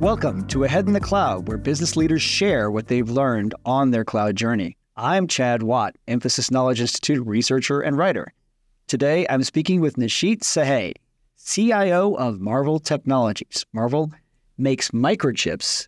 Welcome to Ahead in the Cloud, where business leaders share what they've learned on their cloud journey. I'm Chad Watt, Infosys Knowledge Institute researcher and writer. Today, I'm speaking with Nishit Sahay, CIO of Marvell Technologies. Marvell makes microchips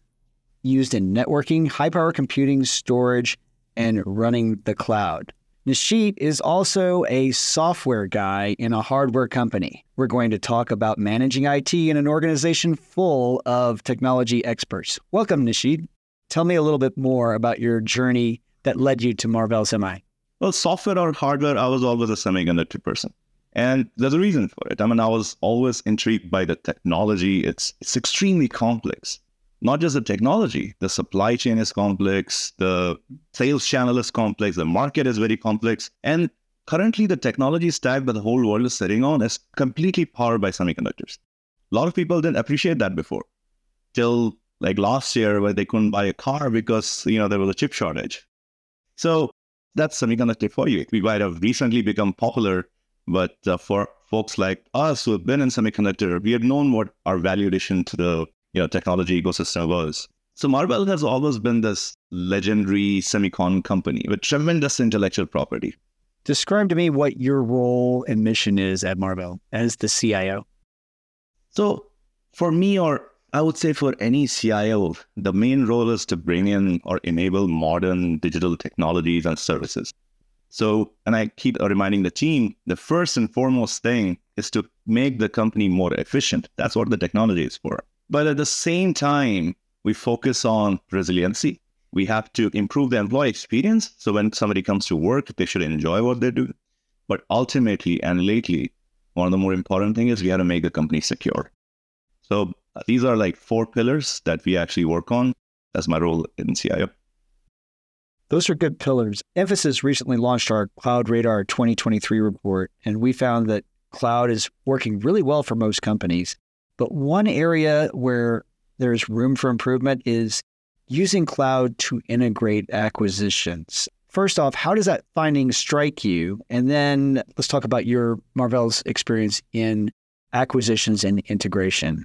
used in networking, high power computing, storage, and running the cloud. Nishit is also a software guy in a hardware company. We're going to talk about managing IT in an organization full of technology experts. Welcome, Nishit. Tell me a little bit more about your journey that led you to Marvell Semi. Well, software or hardware, I was always a semiconductor person. And there's a reason for it. I mean, I was always intrigued by the technology. It's it's extremely complex not just the technology, the supply chain is complex, the sales channel is complex, the market is very complex. And currently, the technology stack that the whole world is sitting on is completely powered by semiconductors. A lot of people didn't appreciate that before, till like last year, where they couldn't buy a car because you know there was a chip shortage. So that's semiconductor for you. We might have recently become popular, but uh, for folks like us who have been in semiconductor, we have known what our value addition to the you know, technology ecosystem was. So Marvell has always been this legendary semicon company with tremendous intellectual property. Describe to me what your role and mission is at Marvell as the CIO. So for me, or I would say for any CIO, the main role is to bring in or enable modern digital technologies and services. So, and I keep reminding the team, the first and foremost thing is to make the company more efficient. That's what the technology is for. But at the same time, we focus on resiliency. We have to improve the employee experience. So when somebody comes to work, they should enjoy what they do. But ultimately and lately, one of the more important things is we have to make the company secure. So uh, these are like four pillars that we actually work on. That's my role in CIO. Those are good pillars. Infosys recently launched our Cloud Radar 2023 report, and we found that cloud is working really well for most companies. But one area where there's room for improvement is using cloud to integrate acquisitions. First off, how does that finding strike you? And then let's talk about your Marvell's experience in acquisitions and integration.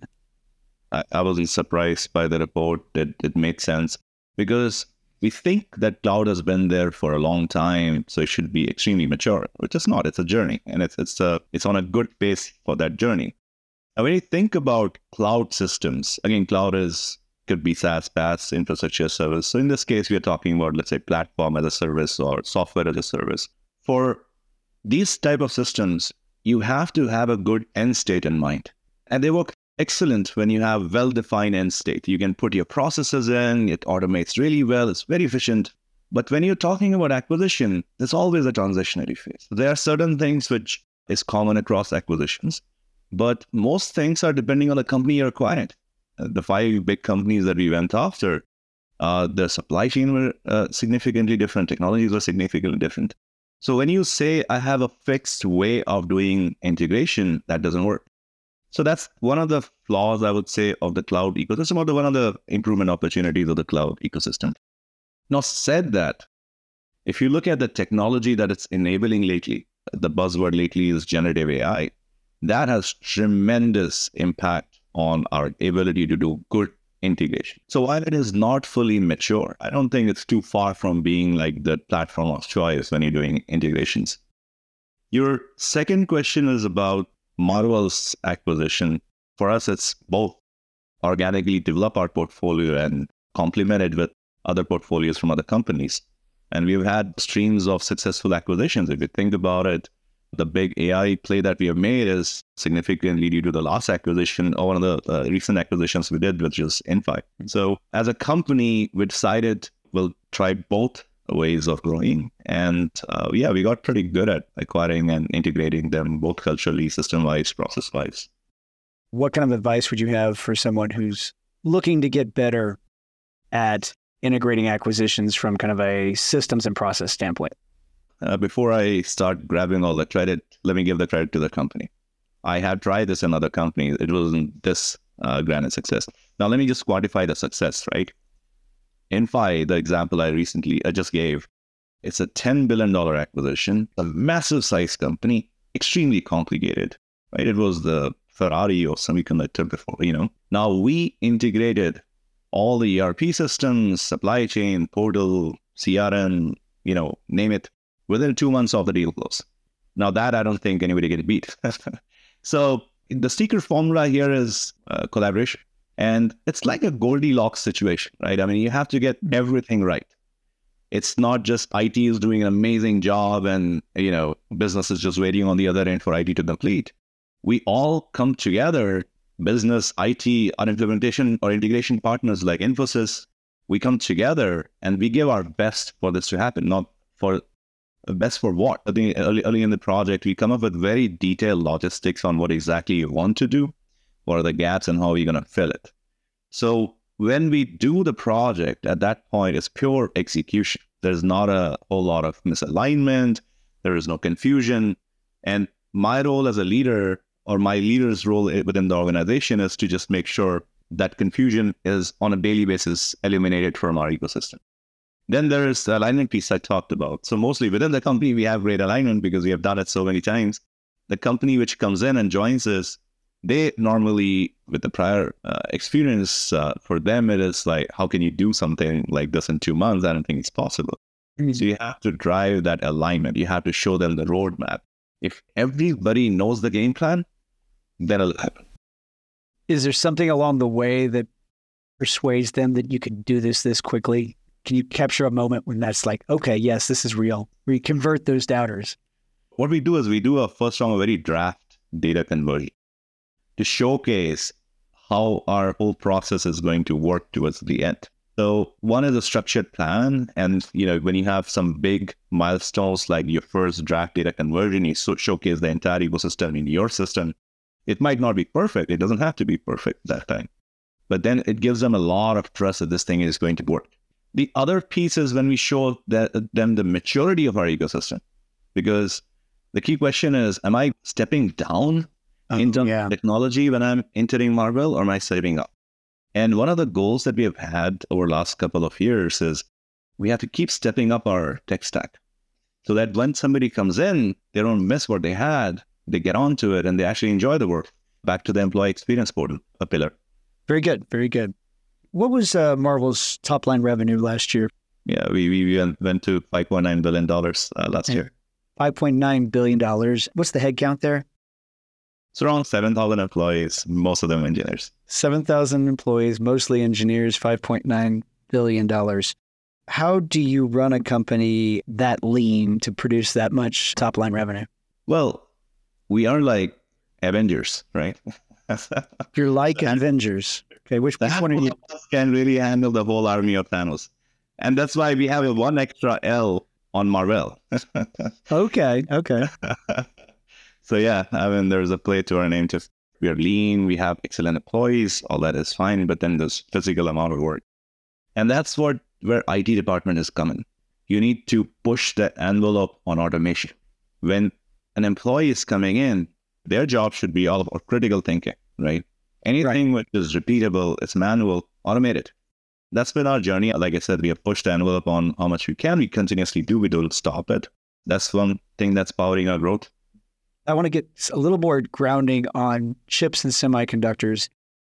I, I wasn't surprised by the report. It, it made sense because we think that cloud has been there for a long time, so it should be extremely mature, which is not. It's a journey, and it's it's a it's on a good pace for that journey. Now, when you think about cloud systems, again, cloud is could be SaaS, PaaS, infrastructure service. So in this case, we are talking about, let's say, platform as a service or software as a service. For these type of systems, you have to have a good end state in mind. And they work excellent when you have well-defined end state. You can put your processes in, it automates really well, it's very efficient. But when you're talking about acquisition, there's always a transitionary phase. There are certain things which is common across acquisitions. But most things are depending on the company you're acquiring. Uh, the five big companies that we went after, uh, the supply chain were uh, significantly different, technologies were significantly different. So when you say I have a fixed way of doing integration, that doesn't work. So that's one of the flaws I would say of the cloud ecosystem, or the, one of the improvement opportunities of the cloud ecosystem. Now, said that, if you look at the technology that it's enabling lately, the buzzword lately is generative AI that has tremendous impact on our ability to do good integration. So while it is not fully mature, I don't think it's too far from being like the platform of choice when you're doing integrations. Your second question is about Marvell's acquisition. For us, it's both organically develop our portfolio and complement it with other portfolios from other companies. And we've had streams of successful acquisitions. If you think about it, the big AI play that we have made is significantly due to the last acquisition or one of the uh, recent acquisitions we did, which is Inphi. So as a company, we decided we'll try both ways of growing. And uh, yeah, we got pretty good at acquiring and integrating them both culturally, system wise, process wise. What kind of advice would you have for someone who's looking to get better at integrating acquisitions from kind of a systems and process standpoint? Uh, before I start grabbing all the credit, let me give the credit to the company. I have tried this in other companies. It wasn't this uh, grand a success. Now, let me just quantify the success, right? Inphi, the example I recently I just gave, it's a $10 billion acquisition, a massive size company, extremely complicated, right? It was the Ferrari or semiconductor before, you know. Now we integrated all the ERP systems, supply chain, portal, CRM, you know, name it, within two months of the deal close. Now that I don't think anybody can beat. so the secret formula here is uh, collaboration. And it's like a Goldilocks situation, right? I mean, you have to get everything right. It's not just IT is doing an amazing job and, you know, business is just waiting on the other end for IT to complete. We all come together, business, IT, our implementation or integration partners like Infosys, we come together and we give our best for this to happen, not for best for what? I think early, early in the project, we come up with very detailed logistics on what exactly you want to do, what are the gaps, and how are you're going to fill it. So when we do the project, at that point, it's pure execution. There's not a whole lot of misalignment. There is no confusion. And my role as a leader, or my leader's role within the organization, is to just make sure that confusion is on a daily basis eliminated from our ecosystem. Then there is the alignment piece I talked about. So mostly within the company, we have great alignment because we have done it so many times. The company which comes in and joins us, they normally, with the prior uh, experience, uh, for them, it is like, how can you do something like this in two months? I don't think it's possible. Mm-hmm. So you have to drive that alignment. You have to show them the roadmap. If everybody knows the game plan, then it'll happen. Is there something along the way that persuades them that you can do this this quickly? Can you capture a moment when that's like, okay, yes, this is real? We convert those doubters. What we do is we do a first round, a very draft data conversion to showcase how our whole process is going to work towards the end. So one is a structured plan, and you know when you have some big milestones like your first draft data conversion, you so showcase the entire ecosystem in your system. It might not be perfect; it doesn't have to be perfect that time, but then it gives them a lot of trust that this thing is going to work. The other piece is when we show that, them the maturity of our ecosystem, because the key question is, am I stepping down oh, in terms yeah. of technology when I'm entering Marvell or am I stepping up? And one of the goals that we have had over the last couple of years is we have to keep stepping up our tech stack so that when somebody comes in, they don't miss what they had. They get onto it and they actually enjoy the work. Back to the employee experience portal, a pillar. Very good. Very good. What was uh, Marvell's top line revenue last year? Yeah, we, we went to $5.9 billion uh, last year. $5.9 billion. What's the headcount there? It's around 7,000 employees, most of them engineers. 7,000 employees, mostly engineers, $5.9 billion. How do you run a company that lean to produce that much top line revenue? Well, we are like Avengers, right? You're like Avengers. Okay, which, which one? Can really handle the whole army of Thanos, and that's why we have a one extra L on Marvell. okay, okay. so yeah, I mean, there's a play to our name. Just we are lean, we have excellent employees, all that is fine, but then there's physical amount of work, and that's what where IT department is coming. You need to push the envelope on automation. When an employee is coming in, their job should be all about critical thinking, right? Anything right. which is repeatable, it's manual, automated. That's been our journey. Like I said, we have pushed the envelope on how much we can. We continuously do. We don't stop it. That's one thing that's powering our growth. I want to get a little more grounding on chips and semiconductors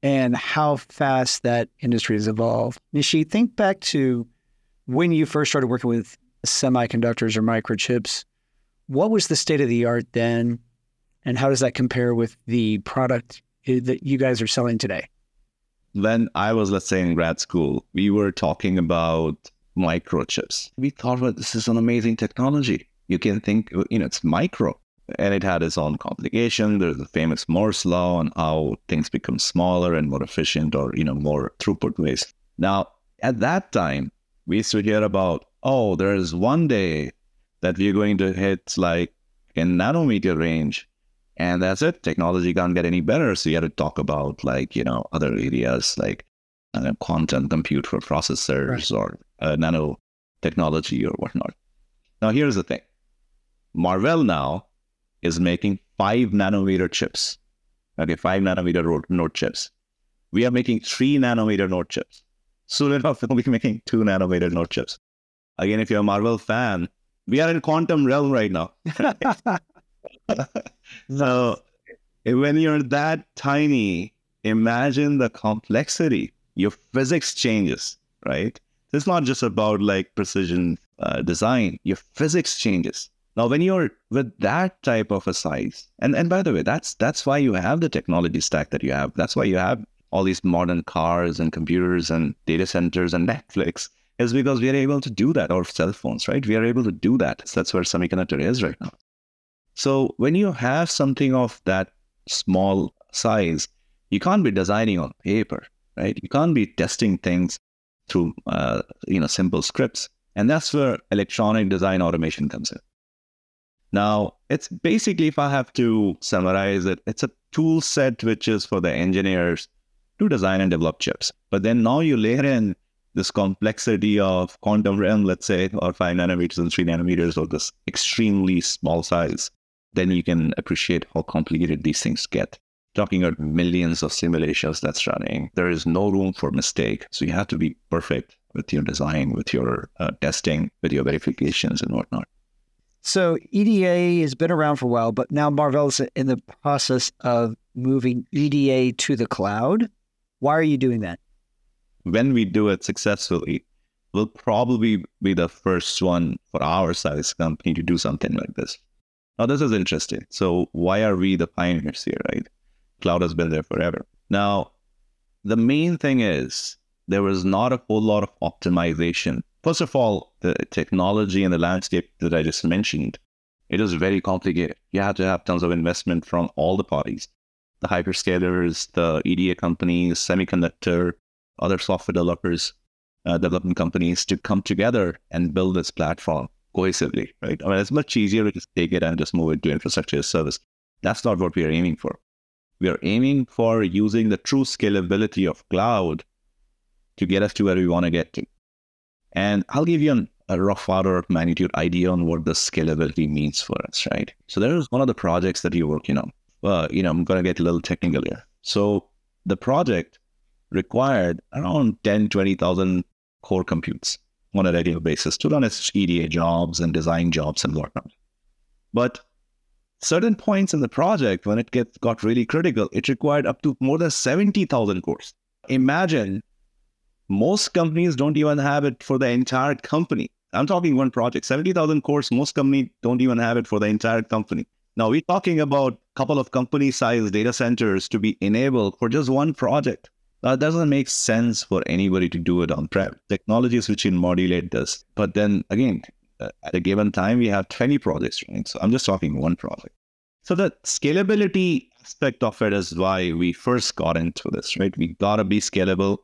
and how fast that industry has evolved. Nishit, think back to when you first started working with semiconductors or microchips. What was the state of the art then? And how does that compare with the product that you guys are selling today? When I was, let's say, in grad school, we were talking about microchips. We thought, well, this is an amazing technology. You can think, you know, it's micro. And it had its own complication. There's the famous Moore's law on how things become smaller and more efficient or, you know, more throughput ways. Now, at that time, we used to hear about, oh, there's one day that we're going to hit like in nanometer range and that's it. Technology can't get any better. So you have to talk about like, you know, other areas like uh, quantum compute for processors right. or uh, nano technology or whatnot. Now, here's the thing Marvell now is making five nanometer chips. Okay, five nanometer node chips. We are making three nanometer node chips. Soon enough, we'll be making two nanometer node chips. Again, if you're a Marvell fan, we are in quantum realm right now. so when you're that tiny, imagine the complexity. Your physics changes, right? It's not just about like precision uh, design. Your physics changes. Now, when you're with that type of a size, and, and by the way, that's that's why you have the technology stack that you have. That's why you have all these modern cars and computers and data centers and Netflix, is because we are able to do that, or cell phones, right? We are able to do that. So that's where semiconductor is right now. So when you have something of that small size, you can't be designing on paper, right? You can't be testing things through uh, you know simple scripts, and that's where electronic design automation comes in. Now, it's basically, if I have to summarize it, it's a tool set which is for the engineers to design and develop chips. But then now you layer in this complexity of quantum realm, let's say, or five nanometers and three nanometers, or this extremely small size, then you can appreciate how complicated these things get. Talking about millions of simulations that's running, there is no room for mistake. So you have to be perfect with your design, with your uh, testing, with your verifications and whatnot. So EDA has been around for a while, but now Marvell is in the process of moving EDA to the cloud. Why are you doing that? When we do it successfully, we'll probably be the first one for our size company to do something like this. Now, this is interesting. So, why are we the pioneers here, right? Cloud has been there forever. Now, the main thing is there was not a whole lot of optimization First of all, the technology and the landscape that I just mentioned, it is very complicated. You have to have tons of investment from all the parties the hyperscalers, the EDA companies, semiconductor, other software developers, uh, development companies to come together and build this platform cohesively, right? I mean, it's much easier to just take it and just move it to infrastructure as a service. That's not what we are aiming for. We are aiming for using the true scalability of cloud to get us to where we want to get to. And I'll give you an, a rough order of magnitude idea on what the scalability means for us, right? So there is one of the projects that you're working on. Well, you know, I'm going to get a little technical here. So the project required around 10, 20,000 core computes on a regular basis to run EDA jobs and design jobs and whatnot. But certain points in the project, when it get, got really critical, it required up to more than 70,000 cores. Imagine most companies don't even have it for the entire company. I'm talking one project, 70,000 cores. Most companies don't even have it for the entire company. Now we're talking about a couple of company size data centers to be enabled for just one project. That doesn't make sense for anybody to do it on prem. Technology switching modulate this. But then again, uh, at a given time, we have 20 projects running. So I'm just talking one project. So the scalability aspect of it is why we first got into this, right? We gotta be scalable.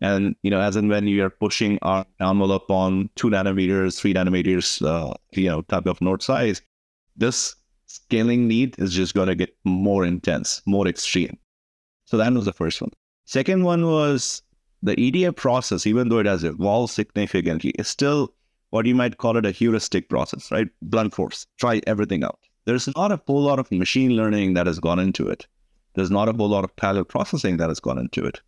And you know, as and when you are pushing our envelope on two nanometers, three nanometers, uh, you know, type of node size, this scaling need is just to get more intense, more extreme. So that was the first one. Second one was the EDA process, even though it has evolved significantly, is still what you might call it a heuristic process, right? Blunt force, try everything out. There's not a whole lot of machine learning that has gone into it. There's not a whole lot of parallel processing that has gone into it.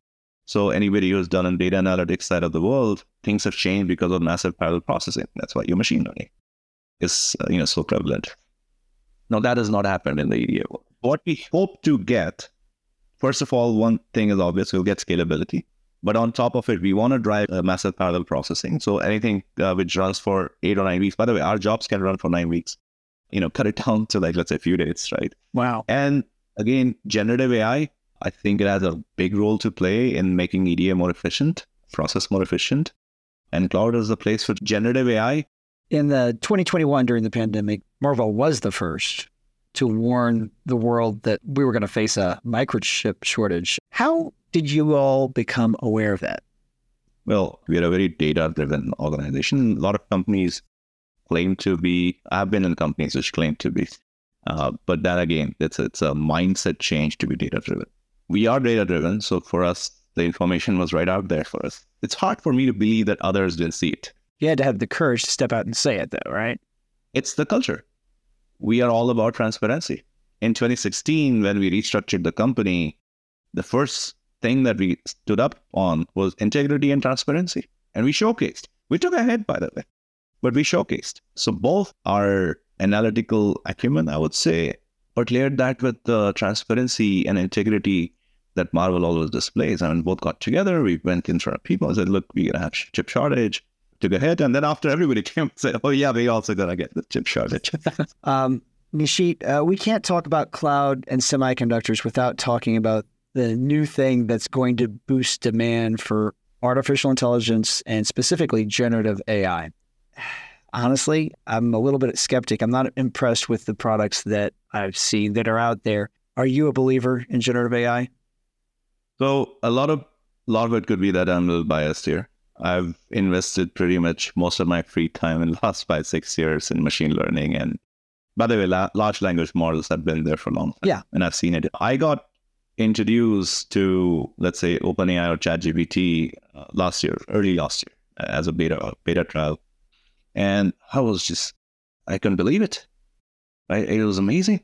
So anybody who's done in data analytics side of the world, things have changed because of massive parallel processing. That's why your machine learning is uh, you know so prevalent. Now that has not happened in the EDA world. What we hope to get, first of all, one thing is obvious: we'll get scalability. But on top of it, we want to drive uh, massive parallel processing. So anything uh, which runs for eight or nine weeks. By the way, our jobs can run for nine weeks. You know, cut it down to like let's say a few days, right? Wow. And again, generative AI I think it has a big role to play in making EDA more efficient, process more efficient. And cloud is the place for generative AI. In the 2021 during the pandemic, Marvell was the first to warn the world that we were going to face a microchip shortage. How did you all become aware of that? Well, we are a very data driven organization. A lot of companies claim to be, I've been in companies which claim to be. Uh, but then again, it's, it's a mindset change to be data driven we are data driven. So for us, the information was right out there for us. It's hard for me to believe that others didn't see it. You had to have the courage to step out and say it, though, right? It's the culture. We are all about transparency. In 2016, when we restructured the company, the first thing that we stood up on was integrity and transparency. And we showcased. We took ahead, by the way, but we showcased. So both our analytical acumen, I would say, but layered that with the transparency and integrity that Marvell always displays. I mean, both got together. We went in front of people and said, look, we're going to have chip shortage. Took a hit. And then after everybody came and said, oh, yeah, we also going to get the chip shortage. um, Nishit, uh, we can't talk about cloud and semiconductors without talking about the new thing that's going to boost demand for artificial intelligence and specifically generative AI. Honestly, I'm a little bit skeptic. I'm not impressed with the products that I've seen that are out there. Are you a believer in generative AI? So a lot of a lot of it could be that I'm a little biased here. I've invested pretty much most of my free time in the last five six years in machine learning, and by the way, la- large language models have been there for a long time. Yeah, and I've seen it. I got introduced to let's say OpenAI or ChatGPT uh, last year, early last year, as a beta beta trial, and I was just I couldn't believe it. Right? It was amazing.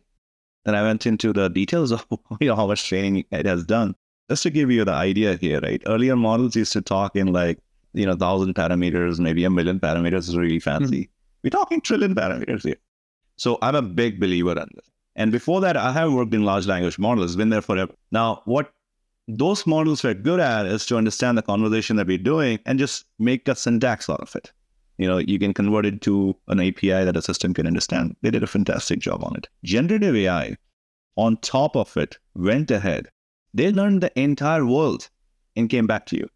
Then I went into the details of you know how much training it has done. Just to give you the idea here, right? Earlier models used to talk in like you know thousand parameters, maybe a million parameters is really fancy. Mm-hmm. We're talking trillion parameters here. So I'm a big believer in this. And before that, I have worked in large language models, been there forever. Now, what those models were good at is to understand the conversation that we're doing and just make a syntax out of it. You know, you can convert it to an API that a system can understand. They did a fantastic job on it. Generative AI, on top of it, went ahead. They learned the entire world and came back to you,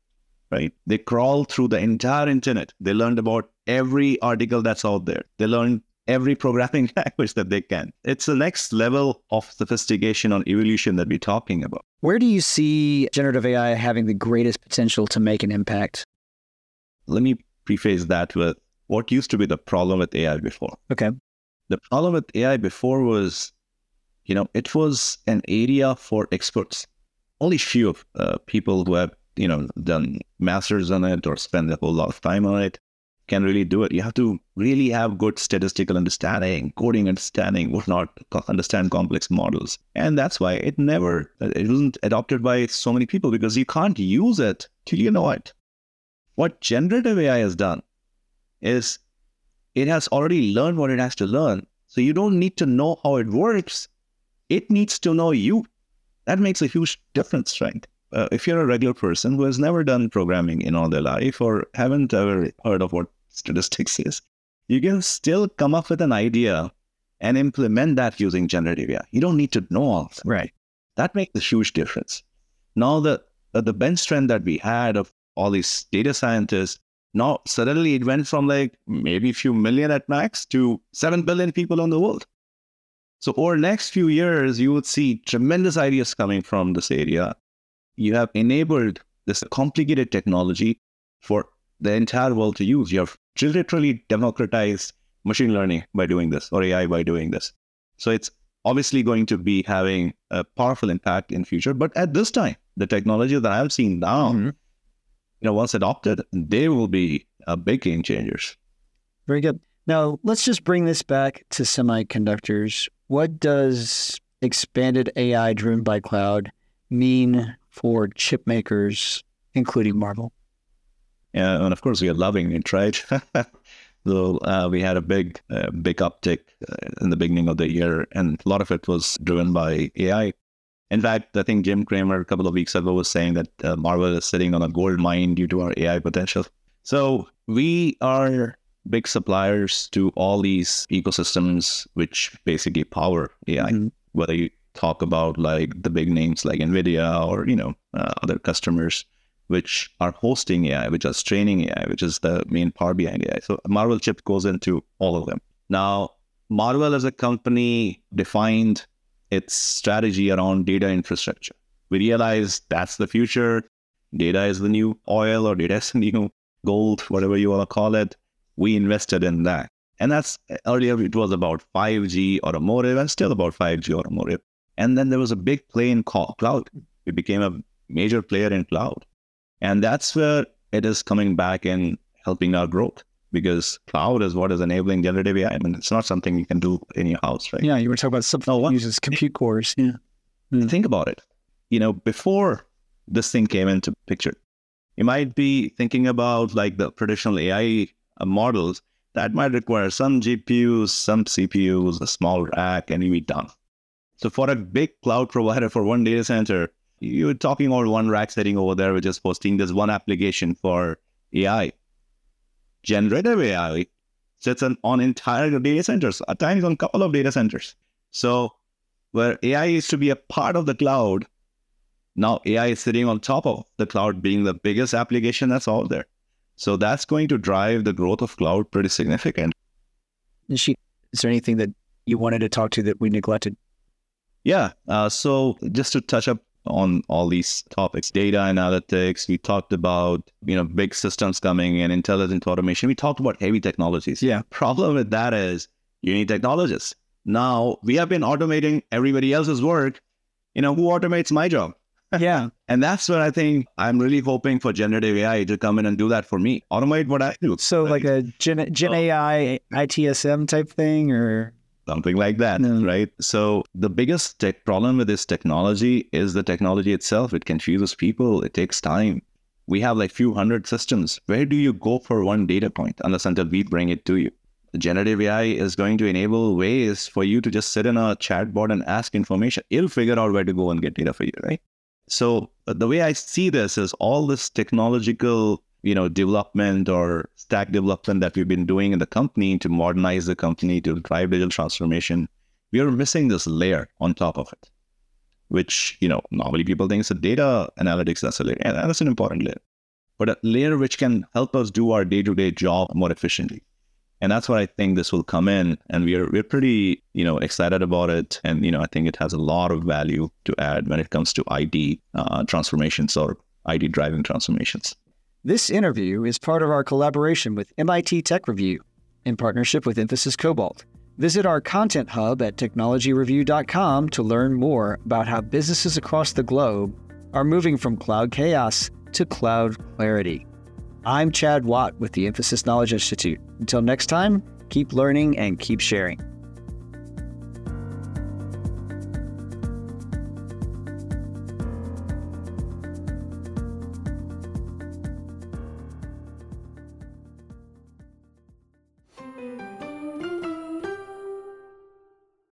right? They crawled through the entire internet. They learned about every article that's out there. They learned every programming language that they can. It's the next level of sophistication on evolution that we're talking about. Where do you see generative AI having the greatest potential to make an impact? Let me preface that with what used to be the problem with AI before. Okay. The problem with AI before was, you know, it was an area for experts. Only few uh, people who have, you know, done masters on it or spend a whole lot of time on it can really do it. You have to really have good statistical understanding, coding understanding, whatnot, understand complex models. And that's why it never, uh, it wasn't adopted by so many people because you can't use it till you know it. What generative AI has done is it has already learned what it has to learn. So you don't need to know how it works. It needs to know you. That makes a huge difference, right? Uh, if you're a regular person who has never done programming in all their life or haven't ever heard of what statistics is, you can still come up with an idea and implement that using generative AI. You don't need to know all that. Right. That makes a huge difference. Now, the, uh, the bench strength that we had of all these data scientists. Now, suddenly it went from like maybe a few million at max to 7 billion people on the world. So, over the next few years, you would see tremendous ideas coming from this area. You have enabled this complicated technology for the entire world to use. You have literally democratized machine learning by doing this or AI by doing this. So, it's obviously going to be having a powerful impact in future. But at this time, the technology that I'm seeing now, mm-hmm you know, once adopted, they will be a big game changers. Very good. Now, let's just bring this back to semiconductors. What does expanded AI driven by cloud mean for chip makers, including Marvell. Yeah, and of course, we are loving it, right? so uh, we had a big, uh, big uptick uh, in the beginning of the year, and a lot of it was driven by AI. In fact, I think Jim Cramer a couple of weeks ago was saying that uh, Marvell is sitting on a gold mine due to our AI potential. So we are big suppliers to all these ecosystems, which basically power AI. Mm-hmm. Whether you talk about like the big names like Nvidia or you know uh, other customers which are hosting AI, which are training AI, which is the main power behind AI. So Marvell chip goes into all of them. Now, Marvell as a company defined its strategy around data infrastructure. We realized that's the future. Data is the new oil or data is the new gold, whatever you want to call it. We invested in that. And that's earlier it was about 5G automotive and still about 5G automotive. And then there was a big play in cloud. We became a major player in cloud. And that's where it is coming back and helping our growth because cloud is what is enabling generative AI. I mean, it's not something you can do in your house, right? Yeah, you were talking about something that uses compute cores. Yeah. Mm. Think about it. You know, before this thing came into picture, you might be thinking about like the traditional AI uh, models that might require some GPUs, some CPUs, a small rack, and you'll be done. So for a big cloud provider for one data center, you're talking about one rack sitting over there, which is hosting this one application for AI. Generative AI sits on, on entire data centers, at times on a couple of data centers. So where AI used to be a part of the cloud, now AI is sitting on top of the cloud, being the biggest application that's out there. So that's going to drive the growth of cloud pretty significant. She, is there anything that you wanted to talk to that we neglected? Yeah. Uh, so just to touch up on all these topics, data analytics, we talked about, you know, big systems coming in, intelligent automation. We talked about heavy technologies. Yeah. Problem with that is you need technologists. Now we have been automating everybody else's work. You know, who automates my job? Yeah. and that's what I think I'm really hoping for generative AI to come in and do that for me. Automate what I do. So like a Gen, Gen Oh. AI ITSM type thing or something like that, right? So the biggest tech problem with this technology is the technology itself. It confuses people. It takes time. We have like few hundred systems. Where do you go for one data point unless until we bring it to you? The generative AI is going to enable ways for you to just sit in a chatbot and ask information. It'll figure out where to go and get data for you, right? So uh, the way I see this is all this technological, you know, development or stack development that we've been doing in the company to modernize the company to drive digital transformation. We are missing this layer on top of it, which you know normally people think it's a data analytics that's a layer, and that's an important layer, but a layer which can help us do our day-to-day job more efficiently. And that's what I think this will come in, and we're we're pretty you know excited about it, and you know I think it has a lot of value to add when it comes to IT uh, transformations or IT driving transformations. This interview is part of our collaboration with MIT Tech Review in partnership with Infosys Cobalt. Visit our content hub at technologyreview.com to learn more about how businesses across the globe are moving from cloud chaos to cloud clarity. I'm Chad Watt with the Infosys Knowledge Institute. Until next time, keep learning and keep sharing.